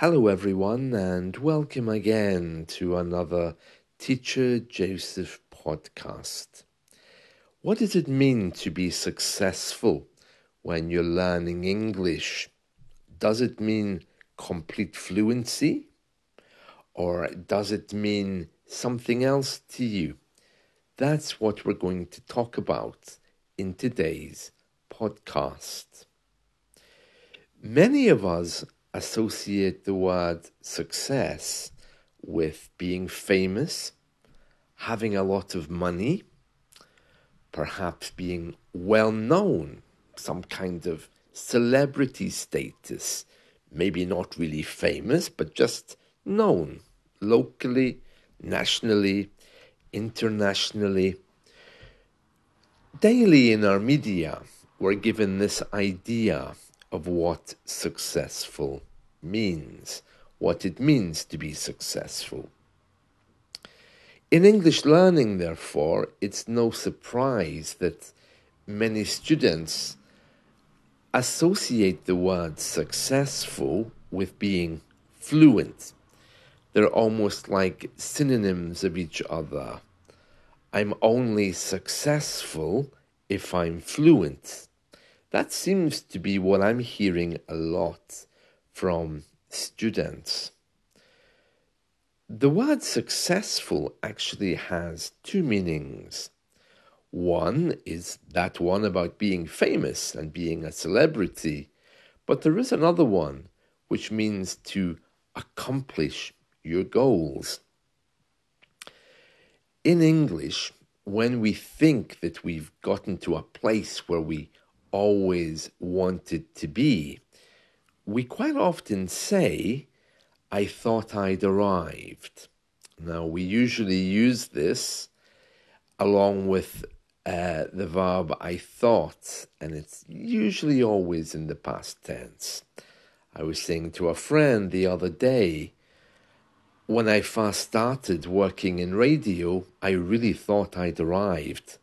Hello, everyone, and welcome again to another Teacher Joseph podcast. What does it mean to be successful when you're learning English? Does it mean complete fluency? Or does it mean something else to you? That's what we're going to talk about in today's podcast. Many of us associate the word success with being famous, having a lot of money, perhaps being well known, some kind of celebrity status, maybe not really famous, but just known locally, nationally, internationally. Daily in our media, we're given this idea of what successful means, what it means to be successful. In English learning, therefore, it's no surprise that many students associate the word successful with being fluent. They're almost like synonyms of each other. I'm only successful if I'm fluent. That seems to be what I'm hearing a lot from students. The word successful actually has two meanings. One is that one about being famous and being a celebrity, but there is another one which means to accomplish your goals. In English, when we think that we've gotten to a place where we always wanted to be. We quite often say, I thought I'd arrived. Now, we usually use this along with uh, the verb I thought, and it's usually always in the past tense. I was saying to a friend the other day, when I first started working in radio, I really thought I'd arrived.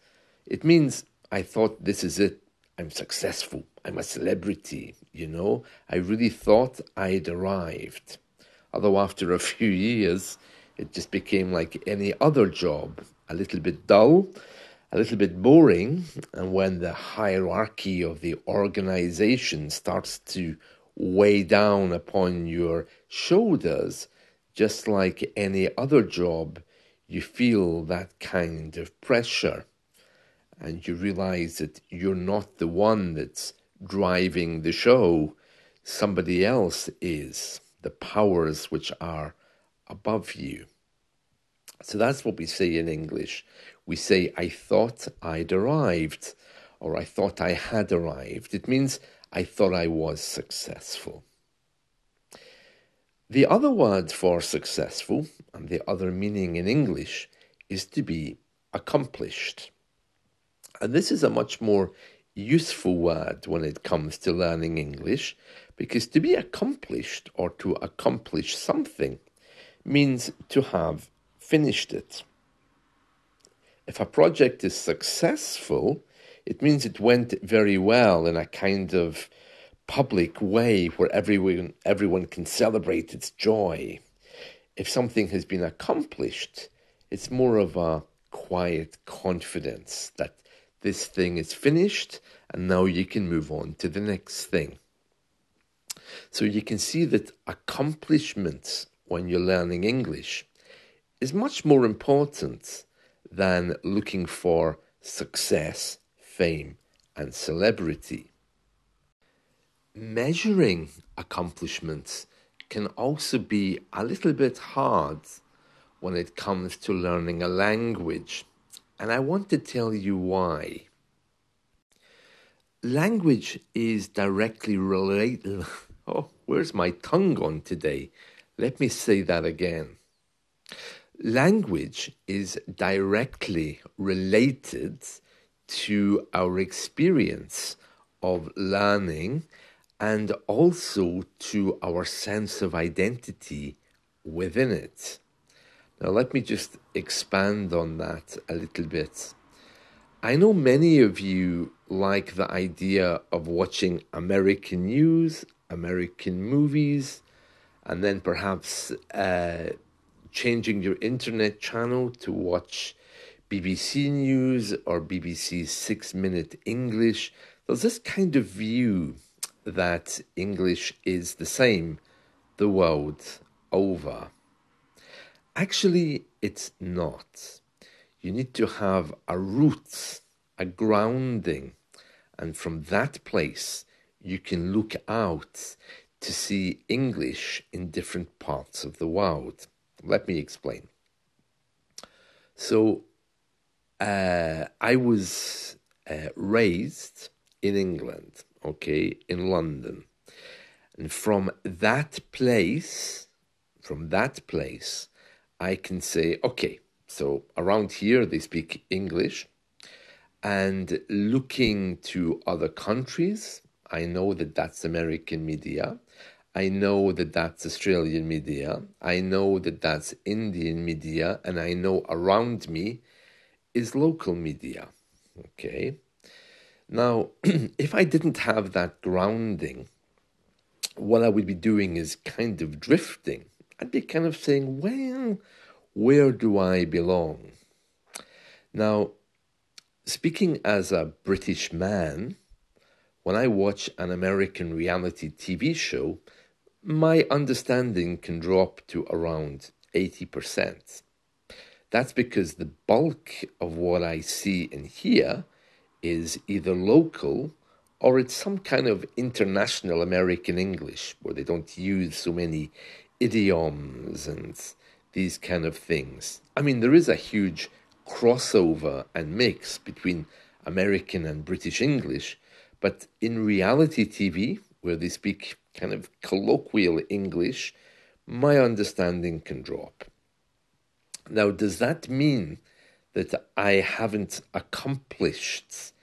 It means I thought this is it, I'm successful. I'm a celebrity, you know. I really thought I'd arrived. Although after a few years, it just became like any other job a little bit dull, a little bit boring. And when the hierarchy of the organization starts to weigh down upon your shoulders, just like any other job, you feel that kind of pressure and you realize that you're not the one that's driving the show, somebody else is, the powers which are above you. So that's what we say in English. We say, I thought I'd arrived, or I thought I had arrived. It means I thought I was successful. The other word for successful, and the other meaning in English, is to be accomplished. And this is a much more useful word when it comes to learning English because to be accomplished or to accomplish something means to have finished it. If a project is successful, it means it went very well in a kind of public way where everyone everyone can celebrate its joy. If something has been accomplished, it's more of a quiet confidence that this thing is finished and now you can move on to the next thing. So you can see that accomplishments when you're learning English is much more important than looking for success, fame, and celebrity. Measuring accomplishments can also be a little bit hard when it comes to learning a language and I want to tell you why. Language is directly related. Oh, where's my tongue gone today? Let me say that again. Language is directly related to our experience of learning and also to our sense of identity within it. Now, let me just expand on that a little bit. I know many of you like the idea of watching American news, American movies, and then perhaps uh, changing your internet channel to watch BBC News or BBC Six Minute English. There's this kind of view that English is the same the world over. Actually, it's not. You need to have a root, a grounding, and from that place you can look out to see English in different parts of the world. Let me explain. So, uh, I was uh, raised in England, okay, in London. And from that place, from that place, I can say, okay, so around here they speak English. And looking to other countries, I know that that's American media. I know that that's Australian media. I know that that's Indian media. And I know around me is local media. Okay. Now, if I didn't have that grounding, what I would be doing is kind of drifting. I'd be kind of saying, well, where do I belong? Now, speaking as a British man, when I watch an American reality TV show, my understanding can drop to around 80%. That's because the bulk of what I see and hear is either local or it's some kind of international American English where they don't use so many idioms and these kind of things. I mean, there is a huge crossover and mix between American and British English, but in reality TV, where they speak kind of colloquial English, my understanding can drop. Now, does that mean that I haven't accomplished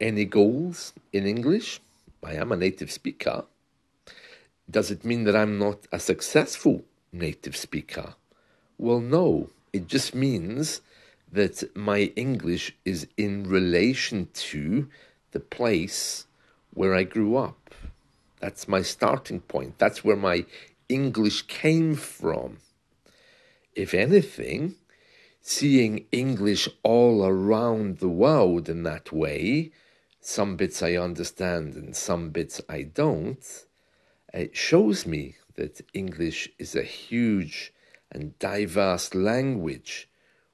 any goals in English? I am a native speaker. Does it mean that I'm not a successful native speaker? Well, no. It just means that my English is in relation to the place where I grew up. That's my starting point. That's where my English came from. If anything, seeing English all around the world in that way some bits I understand and some bits I don't, it shows me that English is a huge and diverse language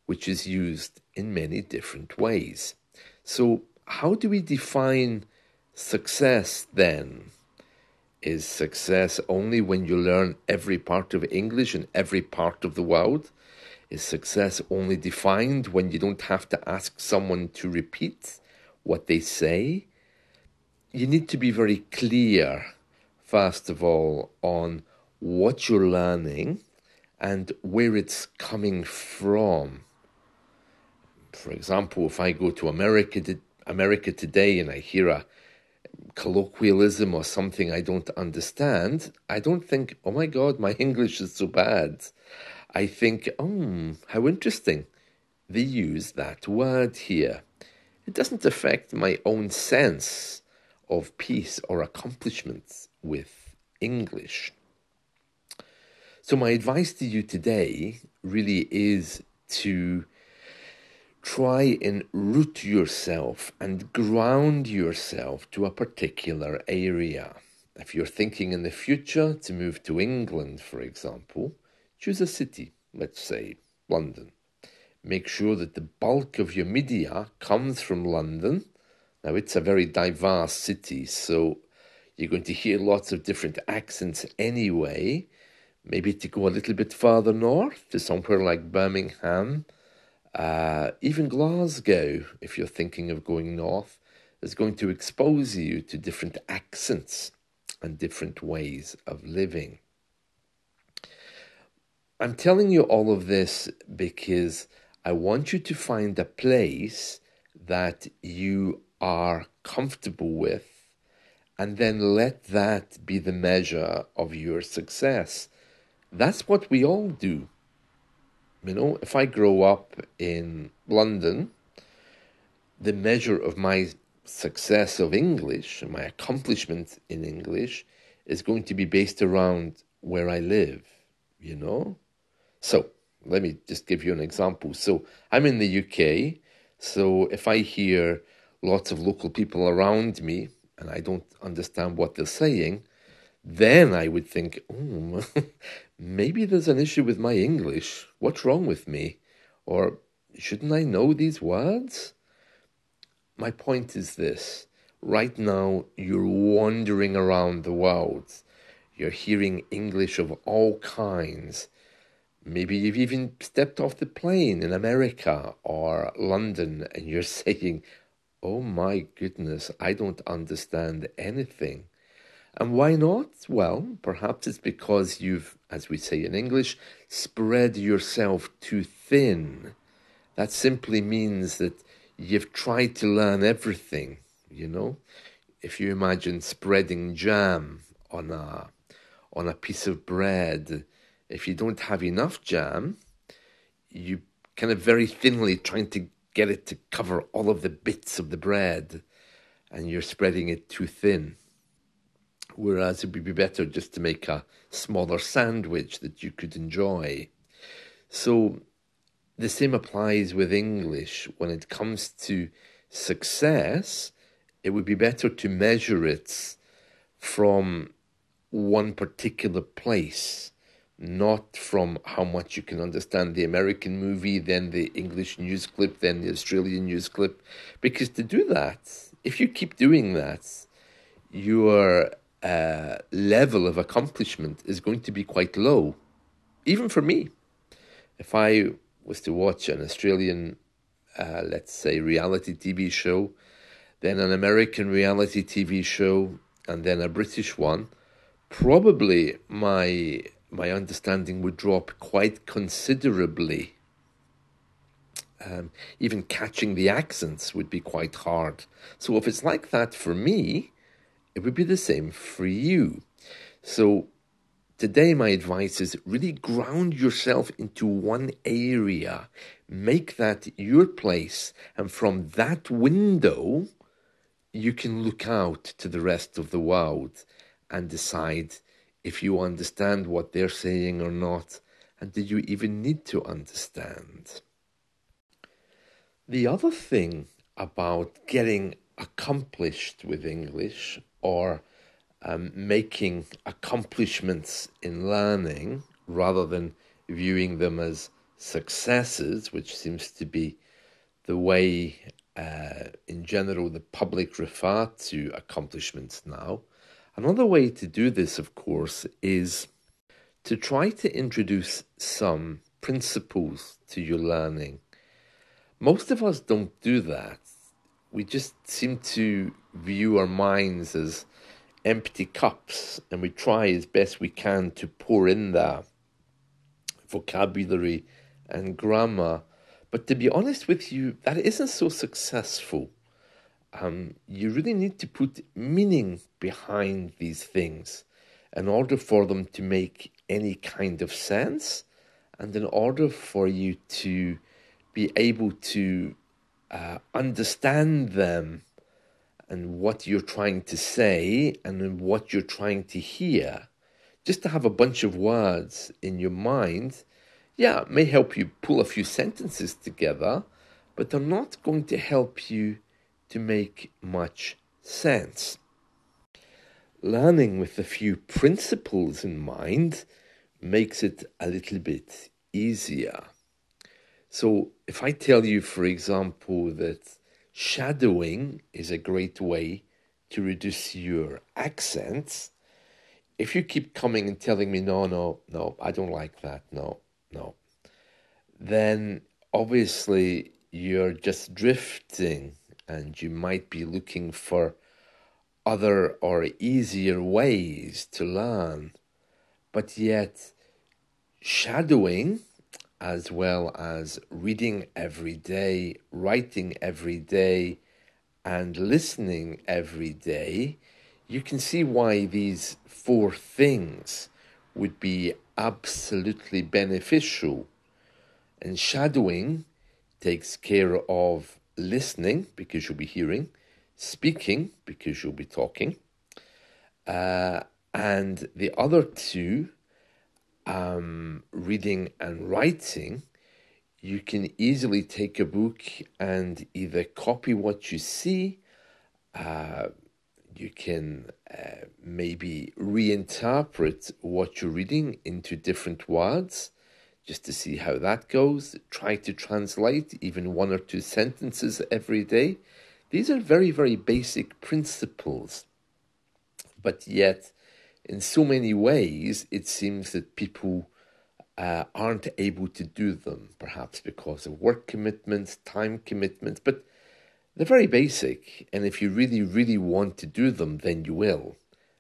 which is used in many different ways. So, how do we define success then? Is success only when you learn every part of English in every part of the world? Is success only defined when you don't have to ask someone to repeat? what they say, you need to be very clear, first of all, on what you're learning and where it's coming from. For example, if I go to America, America today and I hear a colloquialism or something I don't understand, I don't think, oh my God, my English is so bad. I think, oh, how interesting. They use that word here it doesn't affect my own sense of peace or accomplishments with English. So, my advice to you today really is to try and root yourself and ground yourself to a particular area. If you're thinking in the future to move to England, for example, choose a city, let's say London make sure that the bulk of your media comes from London. Now, it's a very diverse city, so you're going to hear lots of different accents anyway. Maybe to go a little bit farther north to somewhere like Birmingham, uh, even Glasgow, if you're thinking of going north, is going to expose you to different accents and different ways of living. I'm telling you all of this because I want you to find a place that you are comfortable with, and then let that be the measure of your success. That's what we all do. You know, if I grow up in London, the measure of my success of English my accomplishment in English is going to be based around where I live, you know? So let me just give you an example. So I'm in the UK. So if I hear lots of local people around me and I don't understand what they're saying, then I would think, oh, maybe there's an issue with my English. What's wrong with me? Or shouldn't I know these words? My point is this right now, you're wandering around the world. You're hearing English of all kinds. Maybe you've even stepped off the plane in America or London and you're saying, Oh my goodness, I don't understand anything. And why not? Well, perhaps it's because you've, as we say in English, spread yourself too thin. That simply means that you've tried to learn everything, you know? If you imagine spreading jam on a on a piece of bread, if you don't have enough jam, you kind of very thinly trying to get it to cover all of the bits of the bread and you're spreading it too thin. Whereas it would be better just to make a smaller sandwich that you could enjoy. So the same applies with English. When it comes to success, it would be better to measure it from one particular place, not from how much you can understand the American movie, then the English news clip, then the Australian news clip. Because to do that, if you keep doing that, your uh, level of accomplishment is going to be quite low, even for me. If I was to watch an Australian, uh, let's say, reality TV show, then an American reality TV show, and then a British one, probably my my understanding would drop quite considerably. Um, even catching the accents would be quite hard. So if it's like that for me, it would be the same for you. So today, my advice is really ground yourself into one area, make that your place, and from that window, you can look out to the rest of the world and decide if you understand what they're saying or not, and do you even need to understand? The other thing about getting accomplished with English or um, making accomplishments in learning rather than viewing them as successes, which seems to be the way uh, in general the public refer to accomplishments now, Another way to do this, of course, is to try to introduce some principles to your learning. Most of us don't do that. We just seem to view our minds as empty cups and we try as best we can to pour in there vocabulary and grammar. But to be honest with you, that isn't so successful um, you really need to put meaning behind these things in order for them to make any kind of sense and in order for you to be able to uh, understand them and what you're trying to say and what you're trying to hear. Just to have a bunch of words in your mind, yeah, it may help you pull a few sentences together, but they're not going to help you to make much sense. Learning with a few principles in mind makes it a little bit easier. So, if I tell you, for example, that shadowing is a great way to reduce your accents, if you keep coming and telling me, no, no, no, I don't like that, no, no, then obviously you're just drifting and you might be looking for other or easier ways to learn. But yet, shadowing, as well as reading every day, writing every day, and listening every day, you can see why these four things would be absolutely beneficial. And shadowing takes care of listening because you'll be hearing, speaking because you'll be talking, uh, and the other two um, reading and writing, you can easily take a book and either copy what you see, uh, you can uh, maybe reinterpret what you're reading into different words just to see how that goes. Try to translate even one or two sentences every day. These are very, very basic principles. But yet, in so many ways, it seems that people uh, aren't able to do them, perhaps because of work commitments, time commitments, but they're very basic. And if you really, really want to do them, then you will.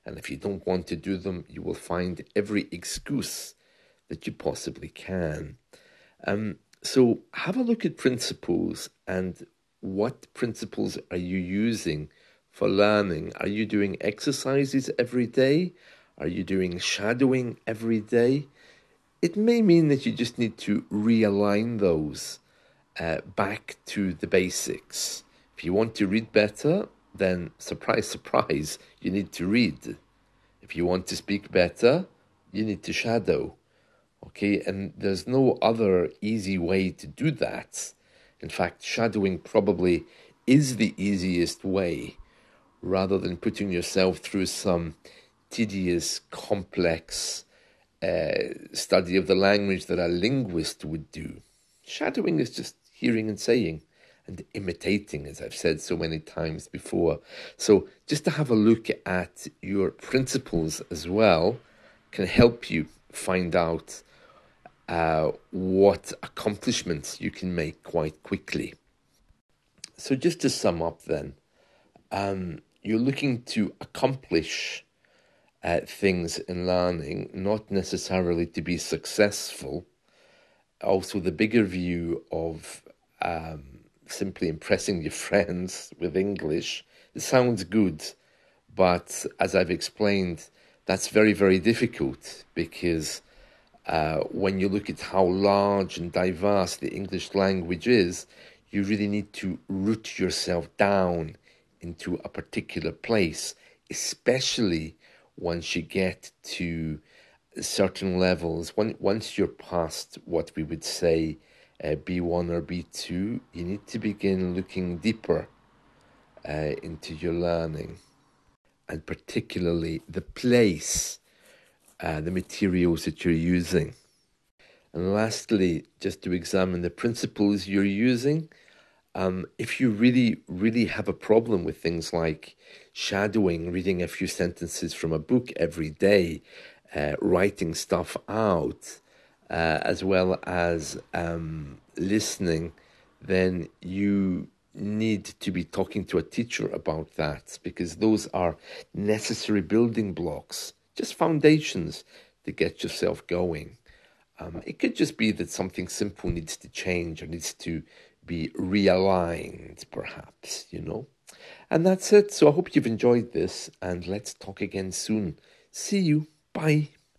And if you don't want to do them, you will find every excuse that you possibly can. Um, so have a look at principles and what principles are you using for learning? Are you doing exercises every day? Are you doing shadowing every day? It may mean that you just need to realign those uh, back to the basics. If you want to read better, then surprise, surprise, you need to read. If you want to speak better, you need to shadow. Okay, and there's no other easy way to do that. In fact, shadowing probably is the easiest way rather than putting yourself through some tedious, complex uh, study of the language that a linguist would do. Shadowing is just hearing and saying and imitating, as I've said so many times before. So, just to have a look at your principles as well can help you find out uh, what accomplishments you can make quite quickly. So, just to sum up, then, um, you're looking to accomplish uh, things in learning, not necessarily to be successful. Also, the bigger view of um, simply impressing your friends with English. It sounds good, but as I've explained, that's very, very difficult because uh, when you look at how large and diverse the English language is, you really need to root yourself down into a particular place, especially once you get to certain levels. When, once you're past what we would say uh, B1 or B2, you need to begin looking deeper uh, into your learning and particularly the place, uh, the materials that you're using. And lastly, just to examine the principles you're using. Um, if you really, really have a problem with things like shadowing, reading a few sentences from a book every day, uh, writing stuff out, uh, as well as um, listening, then you need to be talking to a teacher about that because those are necessary building blocks, just foundations to get yourself going. Um, it could just be that something simple needs to change or needs to be realigned, perhaps, you know. And that's it. So I hope you've enjoyed this, and let's talk again soon. See you. Bye.